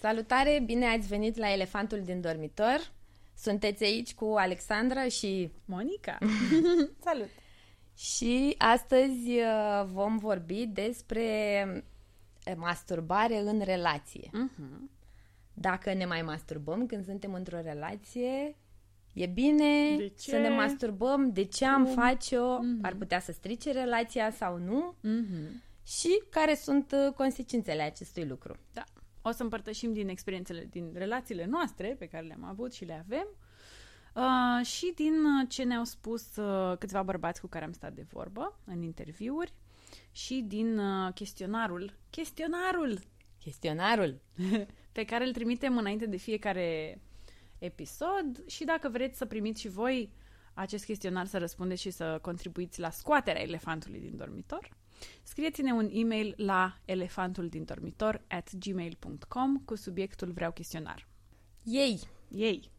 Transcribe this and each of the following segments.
Salutare, bine ați venit la Elefantul din dormitor. Sunteți aici cu Alexandra și Monica. Salut! Și astăzi uh, vom vorbi despre uh, masturbare în relație. Uh-huh. Dacă ne mai masturbăm când suntem într-o relație, e bine De ce? să ne masturbăm, de ce am Cum? face-o, Mhm. ar putea să strice relația sau nu Uh-huh. și care sunt uh, consecințele acestui lucru. Da. O să împărtășim din experiențele, din relațiile noastre pe care le-am avut și le avem uh, și din uh, ce ne-au spus uh, câțiva bărbați cu care am stat de vorbă în interviuri și din uh, chestionarul, chestionarul Chestionarul. pe care îl trimitem înainte de fiecare episod și dacă vreți să primiți și voi acest chestionar să răspundeți și să contribuiți la scoaterea elefantului din dormitor, scrieți-ne un e-mail la elefantuldindormitor at gmail.com cu subiectul Vreau chestionar. Ei, Ei!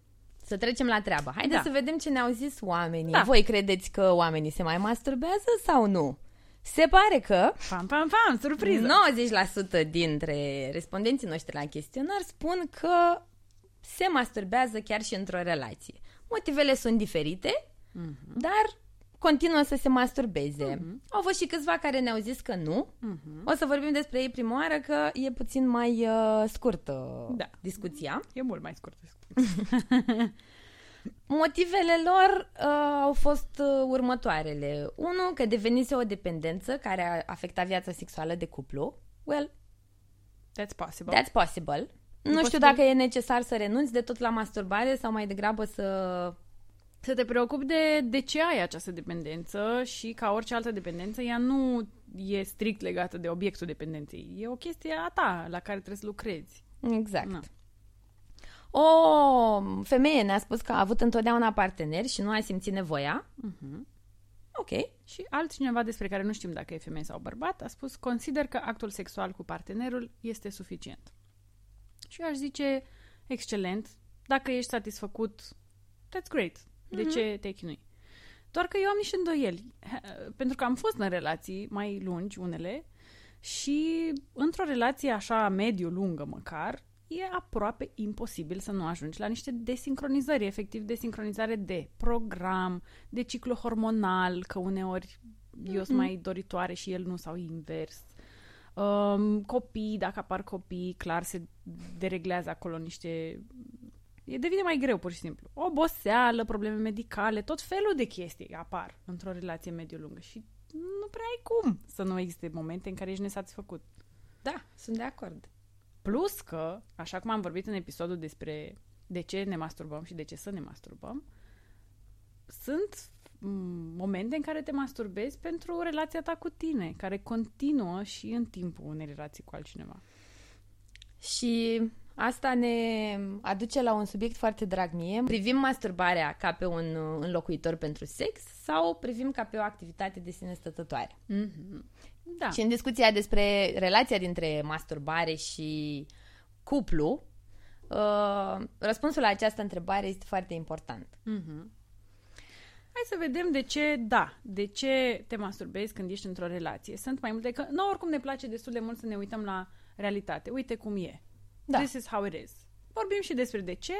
Să trecem la treabă. Haideți Da. să vedem ce ne-au zis oamenii. Da. Voi credeți că oamenii se mai masturbează sau nu? Se pare că Pam, pam, pam! Surpriză! 90% dintre respondenții noștri la chestionar spun că se masturbează chiar și într-o relație. Motivele sunt diferite, Mhm. dar continuă să se masturbeze. Mhm. Au fost și câțiva care ne-au zis că nu. Mhm. O să vorbim despre ei prima oară că e puțin mai uh, scurtă Da. discuția. E mult mai scurt. Motivele lor uh, au fost uh, următoarele. Unu, că devenise o dependență care a afectat viața sexuală de cuplu. Well, That's possible. that's possible. Nu știu posibil. dacă e necesar să renunți de tot la masturbare sau mai degrabă să... Să te preocupi de, de ce ai această dependență și ca orice altă dependență, ea nu e strict legată de obiectul dependenței. E o chestie a ta la care trebuie să lucrezi. Exact. Na. O femeie ne-a spus că a avut întotdeauna parteneri și nu a simțit nevoia. Uh-huh. Ok. Și altcineva despre care nu știm dacă e femeie sau bărbat a spus consider că actul sexual cu partenerul este suficient. Și eu aș zice excelent, dacă ești satisfăcut, that's great. De ce te chinui? Doar că eu am niște îndoieli, pentru că am fost în relații mai lungi, unele, și într-o relație așa mediu-lungă măcar, e aproape imposibil să nu ajungi la niște desincronizări, efectiv desincronizare de program, de ciclu hormonal, că uneori eu sunt mai doritoare și el nu sau invers. Um, copii, dacă apar copii, clar se dereglează acolo niște... E devine mai greu, pur și simplu. Oboseală, probleme medicale, tot felul de chestii apar într-o relație mediu-lungă și nu prea ai cum să nu existe momente în care ești nesatisfăcut. Da, sunt de acord. Plus că, așa cum am vorbit în episodul despre de ce ne masturbăm și de ce să ne masturbăm, sunt mm, momente în care te masturbezi pentru relația ta cu tine, care continuă și în timpul unei relații cu altcineva. Și asta ne aduce la un subiect foarte drag mie. Privim masturbarea ca pe un uh, înlocuitor pentru sex sau privim ca pe o activitate de sine stătătoare? Mm-hmm. Da. Și în discuția despre relația dintre masturbare și cuplu, uh, răspunsul la această întrebare este foarte important. Mm-hmm. Hai să vedem de ce, da, de ce te masturbezi când ești într-o relație. Sunt mai multe, că nu oricum ne place destul de mult să ne uităm la realitate. Uite cum e. Da. This is how it is. Vorbim și despre de ce,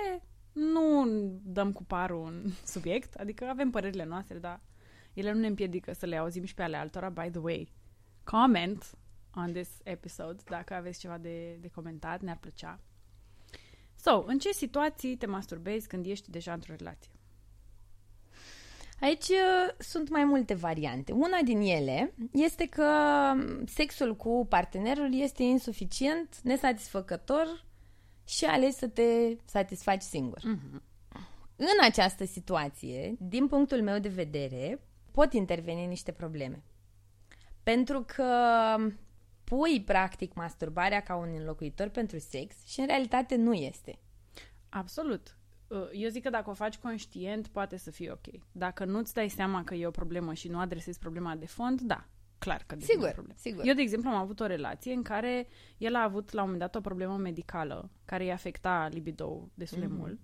nu dăm cu parul un subiect, adică avem părerile noastre, dar ele nu ne împiedică să le auzim și pe ale altora. By the way, comment on this episode dacă aveți ceva de, de comentat, ne-ar plăcea. So, în ce situații te masturbezi când ești deja într-o relație? Aici uh, sunt mai multe variante. Una din ele este că sexul cu partenerul este insuficient, nesatisfăcător și alegi să te satisfaci singur. Mm-hmm. În această situație, din punctul meu de vedere, pot interveni niște probleme. Pentru că pui practic masturbarea ca un înlocuitor pentru sex și în realitate nu este. Absolut. Uh, Eu zic că dacă o faci conștient, poate să fie ok. Dacă nu-ți dai seama că e o problemă și nu adresezi problema de fond, da, clar că devine Sigur, o problemă. sigur. Eu, de exemplu, am avut o relație în care el a avut la un moment dat o problemă medicală care îi afecta libido destul de Mhm. mult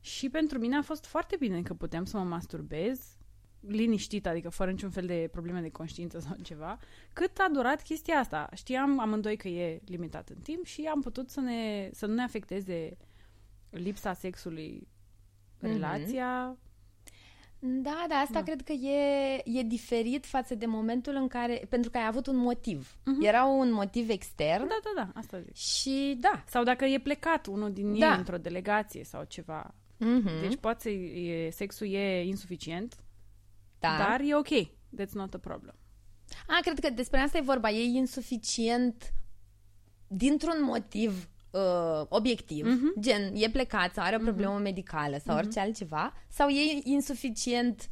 Și pentru mine a fost foarte bine că puteam să mă masturbez liniștit, adică fără niciun fel de probleme de conștiință sau ceva, cât a durat chestia asta. Știam amândoi că e limitat în timp și am putut să, ne, să nu ne afecteze lipsa sexului relația. Da, da, asta Da. cred că e, e diferit față de momentul în care... Pentru că ai avut un motiv. Mhm. Era un motiv extern Da, da, da, asta zic. și da. Sau dacă e plecat unul din ei Da. într-o delegație sau ceva. Mm-hmm. Deci poate să e, sexul e insuficient, da. dar e ok. That's not a problem. A, cred că despre asta e vorba. E insuficient dintr-un motiv uh, obiectiv, Mhm. gen e plecat sau are o problemă medicală sau orice altceva, sau e insuficient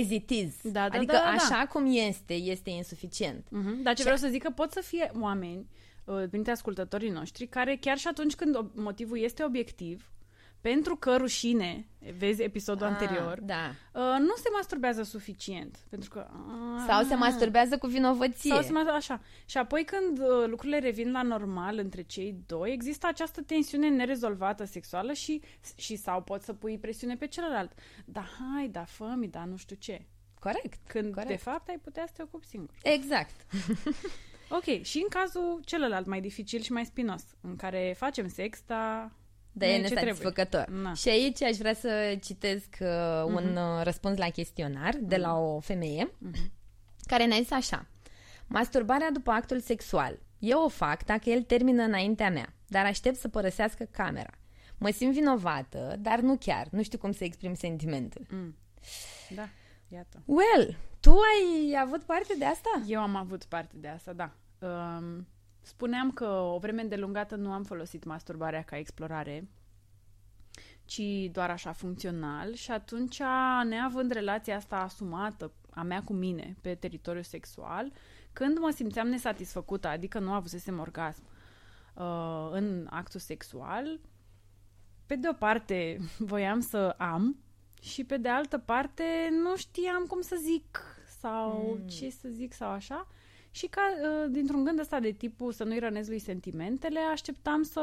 as it is. Da, da, adică da, da, da. așa cum este, este insuficient. Mhm. Dar ce vreau să zic că pot să fie oameni uh, printre ascultătorii noștri care chiar și atunci când ob- motivul este obiectiv, pentru că rușine, vezi episodul Ah, anterior, Da. uh, nu se masturbează suficient. Pentru că... ah, Sau se masturbează cu vinovăție. Sau se mas- așa. Și apoi când uh, lucrurile revin la normal între cei doi, există această tensiune nerezolvată sexuală și, și sau poți să pui presiune pe celălalt. Da, hai, da, fă-mi, da, nu știu ce. Corect. Când, corect. de fapt, ai putea să te ocupi singur. Exact. Ok, și în cazul celălalt mai dificil și mai spinos, în care facem sex, dar Dar nu e ce trebuie. nesatisfăcător. Na. Și aici aș vrea să citesc uh, un uh, răspuns la chestionar de la o femeie care ne-a zis așa. Masturbarea după actul sexual. Eu o fac dacă el termină înaintea mea, dar aștept să părăsească camera. Mă simt vinovată, dar nu chiar. Nu știu cum să exprim sentimentul. Mm. Da, iată. Well, tu ai avut parte de asta? Eu am avut parte de asta, da. Um, spuneam că o vreme îndelungată nu am folosit masturbarea ca explorare, ci doar așa funcțional și atunci, neavând relația asta asumată a mea cu mine pe teritoriul sexual, când mă simțeam nesatisfăcută, adică nu avusesem orgasm uh, în actul sexual, pe de o parte voiam să am și pe de altă parte nu știam cum să zic sau Mm. ce să zic sau așa. Și ca uh, dintr-un gând ăsta de tipul să nu-i rănesc lui sentimentele, așteptam să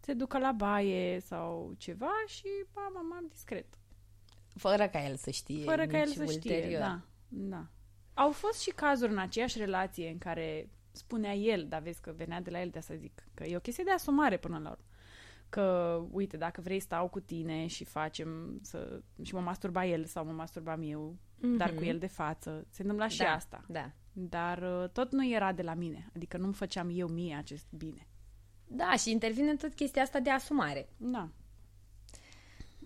se ducă la baie sau ceva și bam, bam, bam, discret. Fără ca el să știe Fără ca el nici să știe. ulterior. Da, da. Au fost și cazuri în aceeași relație în care spunea el, dar vezi că venea de la el de să zic, că e o chestie de asumare până la urmă. Că, uite, dacă vrei stau cu tine și facem să... și mă masturba el sau mă masturbam eu, Mhm. dar cu el de față. Se întâmpla și da, asta. Da. Dar uh, tot nu era de la mine. Adică nu-mi făceam eu mie acest bine. Da, și intervine tot chestia asta de asumare. Da.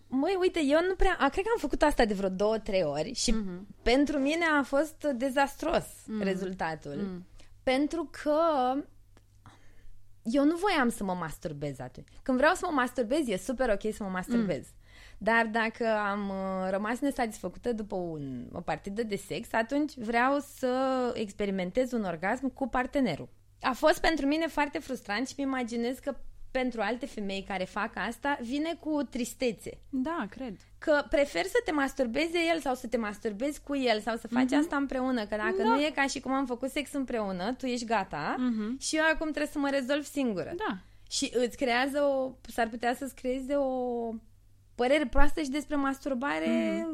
Măi, uite, eu nu prea... A, cred că am făcut asta de vreo două, trei ori și Mhm. pentru mine a fost dezastros rezultatul. Mm. Pentru că eu nu voiam să mă masturbez atunci. Când vreau să mă masturbez, e super ok să mă masturbez. Dar dacă am uh, rămas nesatisfăcută după un, o partidă de sex, atunci vreau să experimentez un orgasm cu partenerul. A fost pentru mine foarte frustrant și mi imaginez că pentru alte femei care fac asta, vine cu tristețe. Da, cred. Că prefer să te masturbeze el sau să te masturbezi cu el sau să faci asta împreună. Că dacă Da. nu e ca și cum am făcut sex împreună, tu ești gata Mhm. și eu acum trebuie să mă rezolv singură. Da. Și îți creează o... s-ar putea să-ți creeze o părere proastă și despre masturbare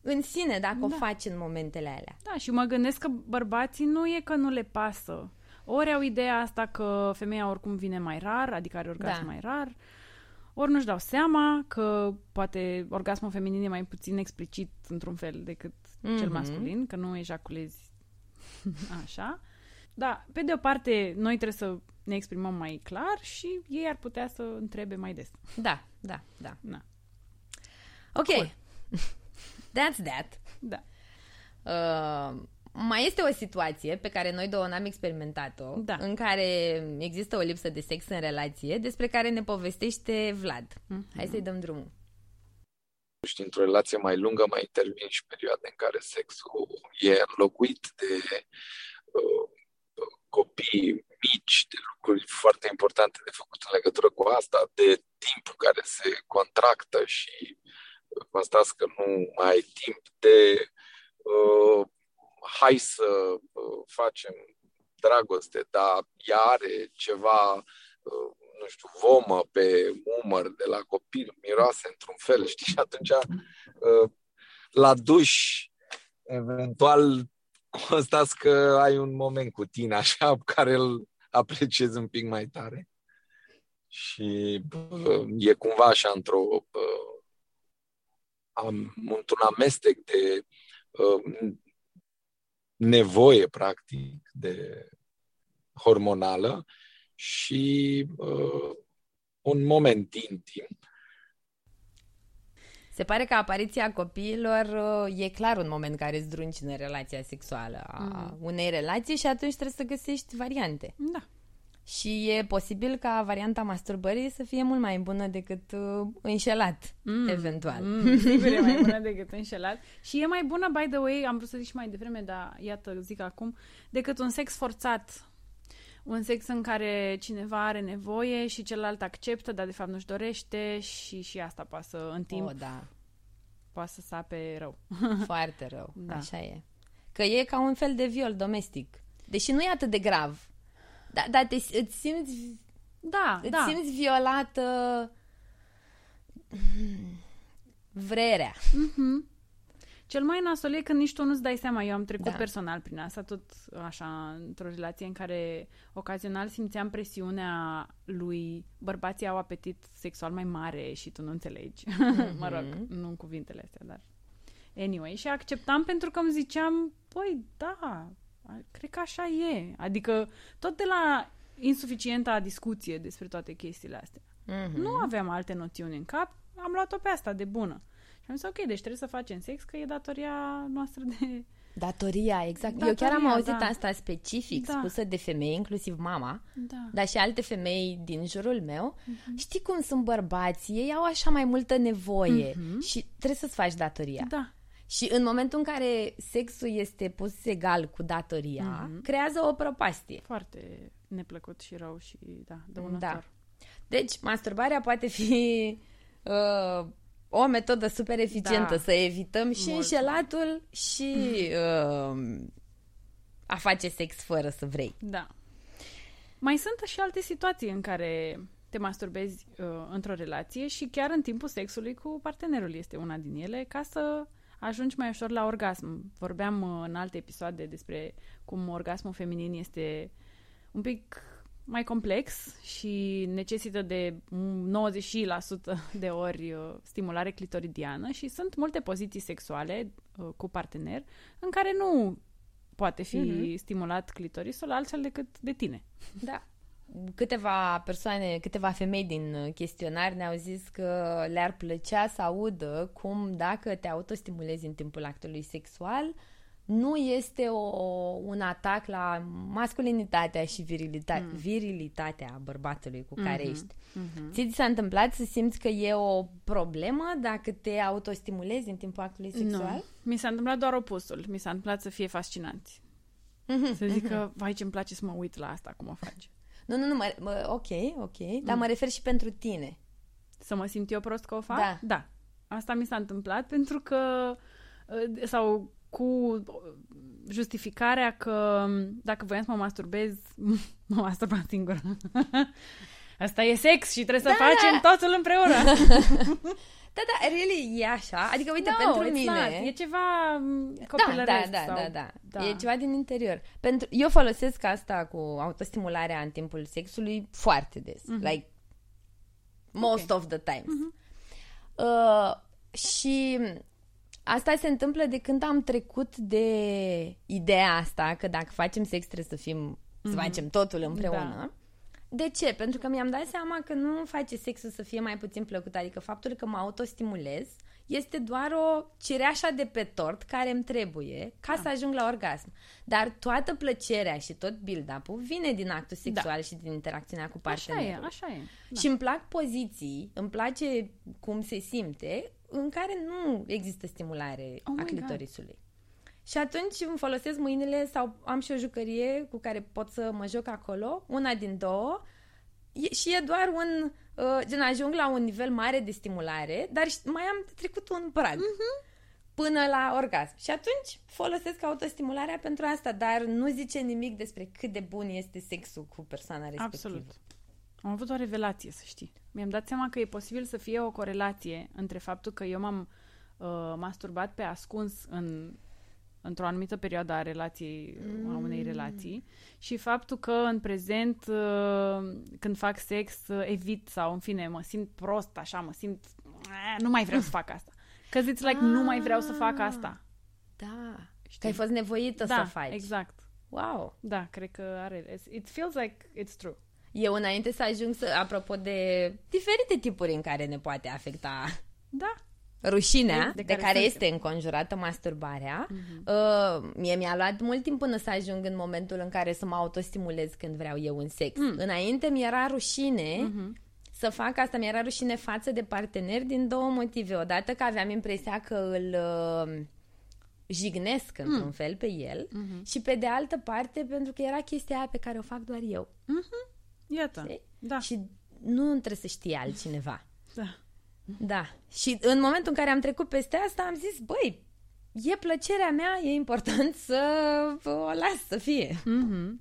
în sine, dacă o Da. faci în momentele alea. Da, și mă gândesc că bărbații nu e că nu le pasă. Ori au ideea asta că femeia oricum vine mai rar, adică are orgasm Da. mai rar, ori nu-și dau seama că poate orgasmul feminin e mai puțin explicit într-un fel decât cel Mhm. masculin, că nu ejaculezi așa. Da, pe de o parte, noi trebuie să ne exprimăm mai clar și ei ar putea să întrebe mai des. Da, da, da. Na. Ok. Cool. That's that. Da. Uh, mai este o situație pe care noi două n-am experimentat-o, Da. în care există o lipsă de sex în relație, despre care ne povestește Vlad. Mhm. Hai să-i dăm drumul. și într-o relație mai lungă mai intervin și perioade în care sexul e înlocuit de uh, copii mici, de lucruri foarte importante de făcut în legătură cu asta, de timpul care se contractă și constați că nu mai ai timp de uh, hai să uh, facem dragoste, dar ea are ceva uh, nu știu, vomă pe umăr de la copil, miroase într-un fel, știi? Și atunci uh, la duș, eventual constați că ai un moment cu tine așa care îl apreciezi un pic mai tare. Și uh, e cumva așa într-o uh, am, într-un amestec de uh, nevoie, practic, de hormonală și uh, un moment intim. Se pare că apariția copiilor uh, e clar un moment care îți în relația sexuală a mm. unei relații și atunci trebuie să găsești variante. Da. Și e posibil ca varianta masturbării să fie mult mai bună decât uh, înșelat, mm. eventual. Mm, sigur e mai bună decât înșelat. Și e mai bună, by the way, am vrut să zic și mai devreme, dar iată, zic acum, decât un sex forțat un sex în care cineva are nevoie și celălalt acceptă, dar de fapt nu-și dorește și, și asta poate să, în timp, oh, da. poate să sape rău. Foarte rău, da. așa e. Că e ca un fel de viol domestic. Deși nu e atât de grav. Da, dar te, îți simți... Da, îți da. simți violată vrerea. Mm-hmm. Cel mai nasol e când nici tu nu-ți dai seama. Eu am trecut da. personal prin asta, tot așa, într-o relație în care ocazional simțeam presiunea lui bărbații au apetit sexual mai mare și tu nu înțelegi. Mm-hmm. mă rog, nu în cuvintele astea, dar... Anyway, și acceptam pentru că îmi ziceam, păi, da, cred că așa e. Adică tot de la insuficienta discuție despre toate chestiile astea. Mm-hmm. Nu aveam alte noțiuni în cap, am luat-o pe asta de bună. Și am zis, ok, deci trebuie să facem sex, că e datoria noastră de... Datoria, exact. Datoria, Eu chiar am auzit da. asta specific, da. spusă de femei, inclusiv mama, da. dar și alte femei din jurul meu. Uh-huh. Știi cum sunt bărbații? Ei au așa mai multă nevoie uh-huh. și trebuie să-ți faci datoria. Da. Și în momentul în care sexul este pus egal cu datoria, uh-huh. creează o prăpastie. Foarte neplăcut și rău și, da, dăunător. Da. Deci, masturbarea poate fi... Uh, o metodă super eficientă da. să evităm și Mult. înșelatul și uh, a face sex fără să vrei. Da. Mai sunt și alte situații în care te masturbezi uh, într-o relație și chiar în timpul sexului cu partenerul este una din ele ca să ajungi mai ușor la orgasm. Vorbeam uh, în alte episoade despre cum orgasmul feminin este un pic mai complex și necesită de 90% de ori uh, stimulare clitoridiană și sunt multe poziții sexuale uh, cu partener în care nu poate fi mm-hmm. stimulat clitorisul altfel decât de tine. Da. Câteva persoane, câteva femei din chestionar ne-au zis că le-ar plăcea să audă cum dacă te autostimulezi în timpul actului sexual, uh, nu este o, un atac la masculinitatea și virilita- mm. virilitatea bărbatului cu care mm-hmm. ești. Mm-hmm. Ți s-a întâmplat să simți că e o problemă dacă te autostimulezi în timpul actului sexual? Nu. Mi s-a întâmplat doar opusul. Mi s-a întâmplat să fie fascinanți. Mm-hmm. Să zic că, vai, ce-mi place să mă uit la asta, cum o faci. Nu, nu, nu, mă, mă, ok, ok, mm. dar mă refer și pentru tine. Să mă simt eu prost că o fac? Da. Da. Asta mi s-a întâmplat pentru că uh, sau cu justificarea că dacă voiam să mă masturbez, mă masturbam singură. Asta e sex și trebuie să da, facem da. totul împreună. Da, da, really, e așa. Adică, uite, no, pentru mine... Not. E ceva copilăresc. Da, da, da, sau... da, da, da. E ceva din interior. Pentru... Eu folosesc asta cu autostimularea în timpul sexului foarte des. Mm-hmm. Like, most okay. of the times. Mm-hmm. Uh, și Asta se întâmplă de când am trecut de ideea asta că dacă facem sex trebuie să fim, mm-hmm. să mhm. facem totul împreună. Da. De ce? Pentru că mi-am dat seama că nu face sexul să fie mai puțin plăcut, adică faptul că mă autostimulez este doar o cireașa de pe tort care îmi trebuie ca da. să ajung la orgasm. Dar toată plăcerea și tot build-up-ul vine din actul da. sexual da. și din interacțiunea cu partenerul. Așa e, așa e. Da. Și îmi plac poziții, îmi place cum se simte, în care nu există stimulare oh a clitorisului. Și atunci îmi folosesc mâinile sau am și o jucărie cu care pot să mă joc acolo, una din două, e, și e doar un, uh, gen ajung la un nivel mare de stimulare, dar mai am trecut un prag. Uh-huh. Până la orgasm. Și atunci folosesc autostimularea pentru asta, dar nu zice nimic despre cât de bun este sexul cu persoana respectivă. Absolut. Am avut o revelație, să știi. Mi-am dat seama că e posibil să fie o corelație între faptul că eu m-am uh, masturbat pe ascuns în, într-o anumită perioadă a relației, mm. a unei relații și faptul că în prezent, uh, când fac sex, uh, evit sau, în fine, mă simt prost, așa, mă simt... Uh, nu mai vreau să fac asta. Că zici, like, nu mai vreau să fac asta. Da. Știi? Că ai fost nevoită da, să faci. exact. Wow. Da, cred că are. It feels like it's true. Eu înainte să ajung să, apropo de diferite tipuri în care ne poate afecta Da. Rușinea, De de, care care, suntem. este înconjurată masturbarea, uh, mie mi-a luat mult timp până să ajung în momentul în care să mă autostimulez când vreau eu un sex. Mm. Înainte mi-era rușine Mhm. să fac asta, mi-era rușine față de partener din două motive. Odată că aveam impresia că îl uh, jignesc într-un Mm. fel pe el Mhm. și pe de altă parte pentru că era chestia aia pe care o fac doar eu. Iată. Știi? Da. Și nu trebuie să știe altcineva. da. Da. Și în momentul în care am trecut peste asta, am zis, băi, e plăcerea mea, e important să o las să fie. Mhm.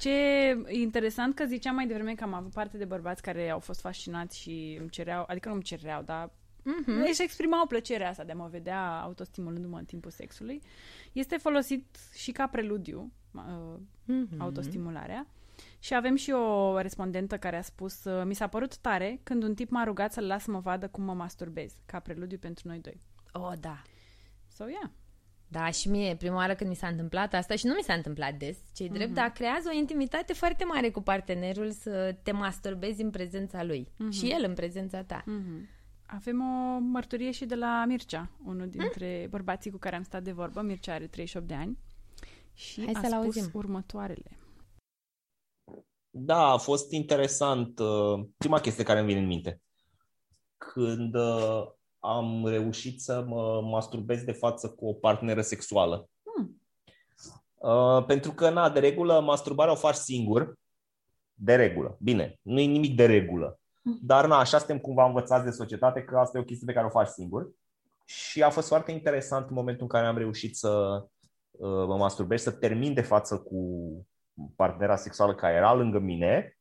Ce e interesant că ziceam mai devreme că am avut parte de bărbați care au fost fascinați și îmi cereau, adică nu îmi cereau, dar Mhm. își exprimau plăcerea asta de a mă vedea autostimulându-mă în timpul sexului. Este folosit și ca preludiu, uh, Mhm. autostimularea. Și avem și o respondentă care a spus uh, Mi s-a părut tare când un tip m-a rugat să-l las să mă vadă cum mă masturbez, ca preludiu pentru noi doi. Oh, da. So, yeah. Da, și mie, prima oară când mi s-a întâmplat asta, și nu mi s-a întâmplat des, cei drept, dar creează o intimitate foarte mare cu partenerul să te masturbezi în prezența lui și el în prezența ta. Mhm. Avem o mărturie și de la Mircea, unul dintre bărbații cu care am stat de vorbă. Mircea are 38 de ani și Hai a să-l spus auzim. următoarele. Da, a fost interesant. uh, Prima chestie care îmi vine în minte. Când uh, am reușit să mă masturbez de față cu o parteneră sexuală. Hmm. Uh, pentru că, na, de regulă, masturbarea o faci singur. De regulă. Bine, nu e nimic de regulă. Hmm. Dar, na, așa suntem cumva învățați de societate că asta e o chestie pe care o faci singur. Și a fost foarte interesant în momentul în care am reușit să uh, mă masturbez, să termin de față cu partenera sexuală care era lângă mine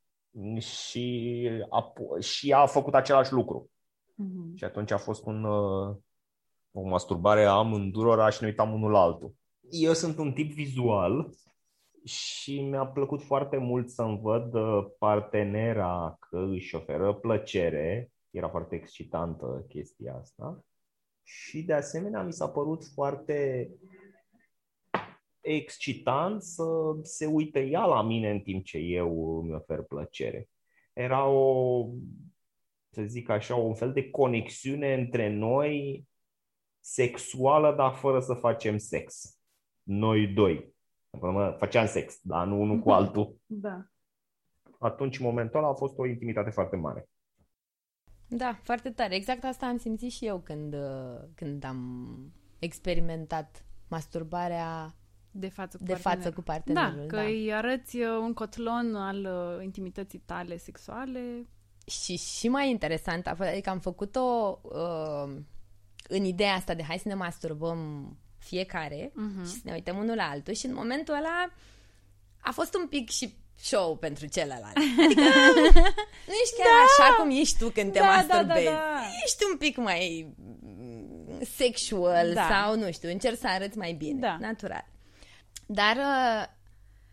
și a, și a făcut același lucru. Mhm. Și atunci a fost un, uh, o masturbare a amândurora și ne uitam unul la altul. Eu sunt un tip vizual și mi-a plăcut foarte mult să-mi văd uh, partenera că își oferă plăcere. Era foarte excitantă chestia asta. Și de asemenea mi s-a părut foarte excitant să se uite ea la mine în timp ce eu îmi ofer plăcere. Era o, să zic așa, un fel de conexiune între noi sexuală, dar fără să facem sex. Noi doi. Mă, Făceam sex, dar nu unul cu altul. Da. Atunci, în momentul ăla, a fost o intimitate foarte mare. Da, foarte tare. Exact asta am simțit și eu când, uh, când am experimentat masturbarea De față cu de partenerul. față cu partenerul. Da, că îi arăți uh, un cotlon al uh, intimității tale sexuale. Și și mai interesant, a fost, adică am făcut-o uh, în ideea asta de hai să ne masturbăm fiecare Mhm. și să ne uităm unul la altul și în momentul ăla a fost un pic și show pentru celălalt. Adică nu ești chiar așa cum ești tu când te Da, da, masturbezi. da, da. Ești un pic mai mm, sexual Da. sau nu știu, încerci să arăți mai bine, Da. natural. Dar uh,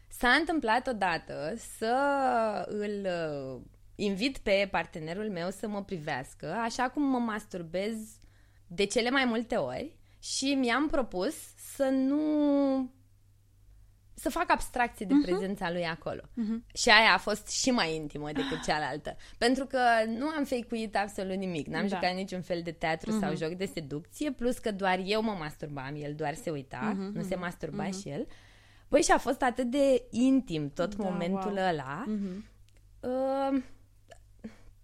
s-a întâmplat odată să îl uh, invit pe partenerul meu să mă privească, așa cum mă masturbez de cele mai multe ori și mi-am propus să nu să fac abstracție de prezența lui acolo. Și aia a fost și mai intimă decât cealaltă. Pentru că nu am fake absolut nimic. N-am Da. jucat niciun fel de teatru sau joc de seducție, plus că doar eu mă masturbam, el doar se uita, nu se masturba și el. Băi, și a fost atât de intim tot Da, momentul wow. ăla. Mhm. Uh,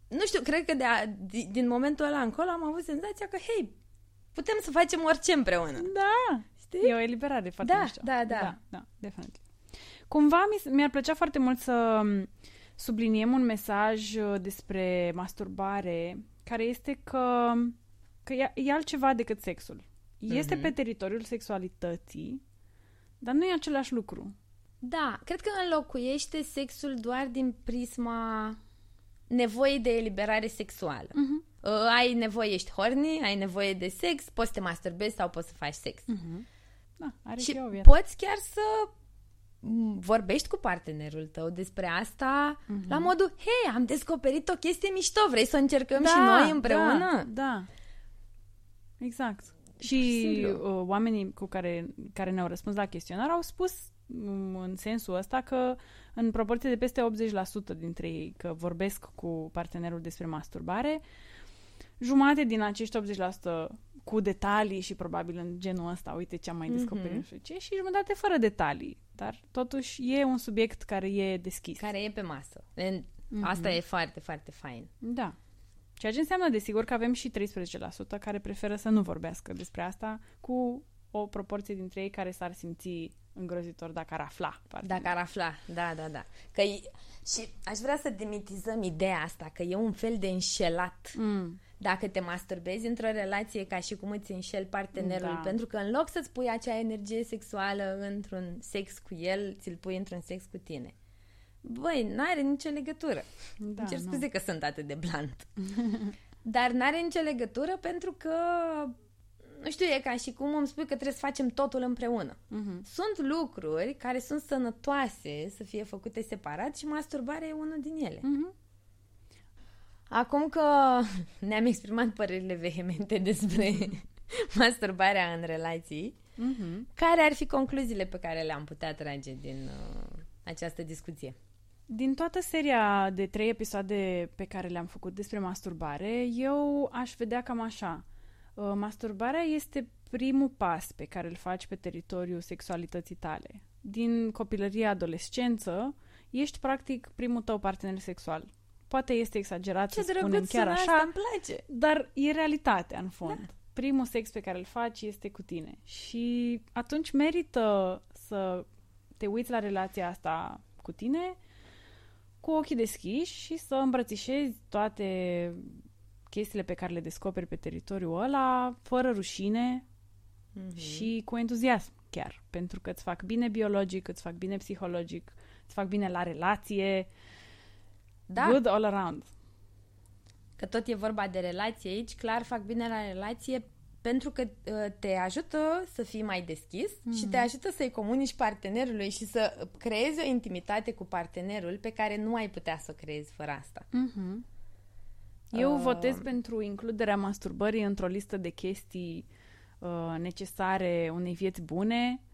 nu știu, cred că de a, di- din momentul ăla încolo am avut senzația că, hei, putem să facem orice împreună. Da, Știi? e o eliberare foarte Da, mișto. da, da. da, da definitiv. Cumva mi, mi-ar plăcea foarte mult să m, subliniem un mesaj uh, despre masturbare care este că, că e, e altceva decât sexul. Este Mhm. pe teritoriul sexualității, dar nu e același lucru. Da, cred că înlocuiește sexul doar din prisma nevoi de eliberare sexuală. Mhm. Uh, ai nevoie, ești horny, ai nevoie de sex, poți să te masturbezi sau poți să faci sex. Mhm. Da, are Și și o viață. poți chiar să m, vorbești cu partenerul tău despre asta Mhm. la modul, hei, am descoperit o chestie mișto, vrei să o încercăm și noi împreună? Da, da. Exact. Și simplu. uh, oamenii cu care, care ne-au răspuns la chestionar au spus um, în sensul ăsta că în proporție de peste 80% dintre ei că vorbesc cu partenerul despre masturbare, jumate din acești 80% cu detalii și probabil în genul ăsta, uite ce am mai descoperit, Mhm. nu știu ce, și jumătate fără detalii. Dar totuși e un subiect care e deschis. Care e pe masă. En- Mhm. Asta e foarte, foarte fain. Da. Ceea ce înseamnă, desigur, că avem și 13% care preferă să nu vorbească despre asta, cu o proporție dintre ei care s-ar simți îngrozitor dacă ar afla. partea. Dacă ar afla, da, da, da. Că e... Și aș vrea să demitizăm ideea asta, că e un fel de înșelat. Mm. Dacă te masturbezi într-o relație ca și cum îți înșeli partenerul, Da. pentru că în loc să-ți pui acea energie sexuală într-un sex cu el, ți-l pui într-un sex cu tine. Băi, n-are nicio legătură. Da, Îmi cer nu. scuze că sunt atât de blunt. Dar n-are nicio legătură pentru că, nu știu, e ca și cum îmi spui că trebuie să facem totul împreună. Mhm. Sunt lucruri care sunt sănătoase să fie făcute separat și masturbarea e unul din ele. Mhm. Acum că ne-am exprimat părerile vehemente despre masturbarea în relații, Mhm. care ar fi concluziile pe care le-am putea trage din uh, această discuție? Din toată seria de trei episoade pe care le-am făcut despre masturbare, eu aș vedea cam așa. Uh, Masturbarea este primul pas pe care îl faci pe teritoriul sexualității tale. Din copilărie, adolescență, ești practic primul tău partener sexual. Poate este exagerat Ce să spunem drăguț chiar sună așa, asta, îmi place! Dar e realitatea, în fond. Da. Primul sex pe care îl faci este cu tine. Și atunci merită să te uiți la relația asta cu tine cu ochii deschiși și să îmbrățișezi toate chestiile pe care le descoperi pe teritoriul ăla, fără rușine Mhm. și cu entuziasm chiar. Pentru că îți fac bine biologic, îți fac bine psihologic, îți fac bine la relație. Da, Good all around. că tot e vorba de relație aici, clar fac bine la relație pentru că uh, te ajută să fii mai deschis mm. și te ajută să-i comunici partenerului și să creezi o intimitate cu partenerul pe care nu ai putea să o creezi fără asta. Mhm. Eu Uh, votez pentru includerea masturbării într-o listă de chestii uh, necesare unei vieți bune, uh,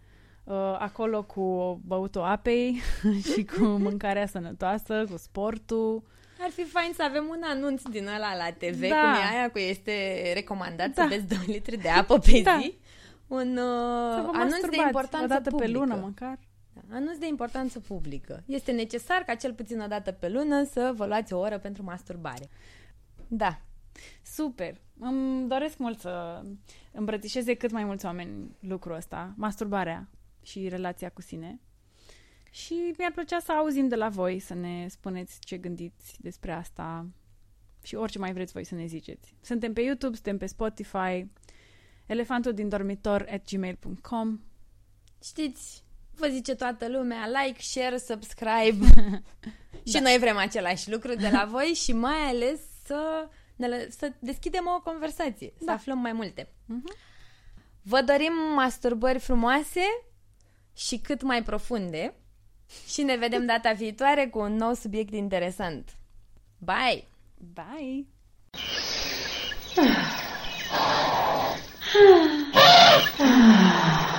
acolo cu băutul apei și cu mâncarea sănătoasă, cu sportul. Ar fi fain să avem un anunț din ăla la TV, Da. da. cum e aia cu este recomandat Da. să beți 2 litri de apă pe Da. zi. Un Să uh, vă anunț de masturbați importanță o dată publică. pe lună măcar. Da, anunț de importanță publică. Este necesar ca cel puțin o dată pe lună să vă luați o oră pentru masturbare. Da. Super! Îmi doresc mult să îmbrățișeze cât mai mulți oameni lucrul ăsta, masturbarea și relația cu sine. Și mi-ar plăcea să auzim de la voi, să ne spuneți ce gândiți despre asta și orice mai vreți voi să ne ziceți. Suntem pe YouTube, suntem pe Spotify, elefantul din dormitor at gmail.com Știți, vă zice toată lumea, like, share, subscribe. și noi vrem același lucru de la voi și mai ales să, ne, lă- să deschidem o conversație, să Da. aflăm mai multe. Mhm. Vă dorim masturbări frumoase și cât mai profunde și ne vedem data viitoare cu un nou subiect interesant. Bye! Bye! Ah.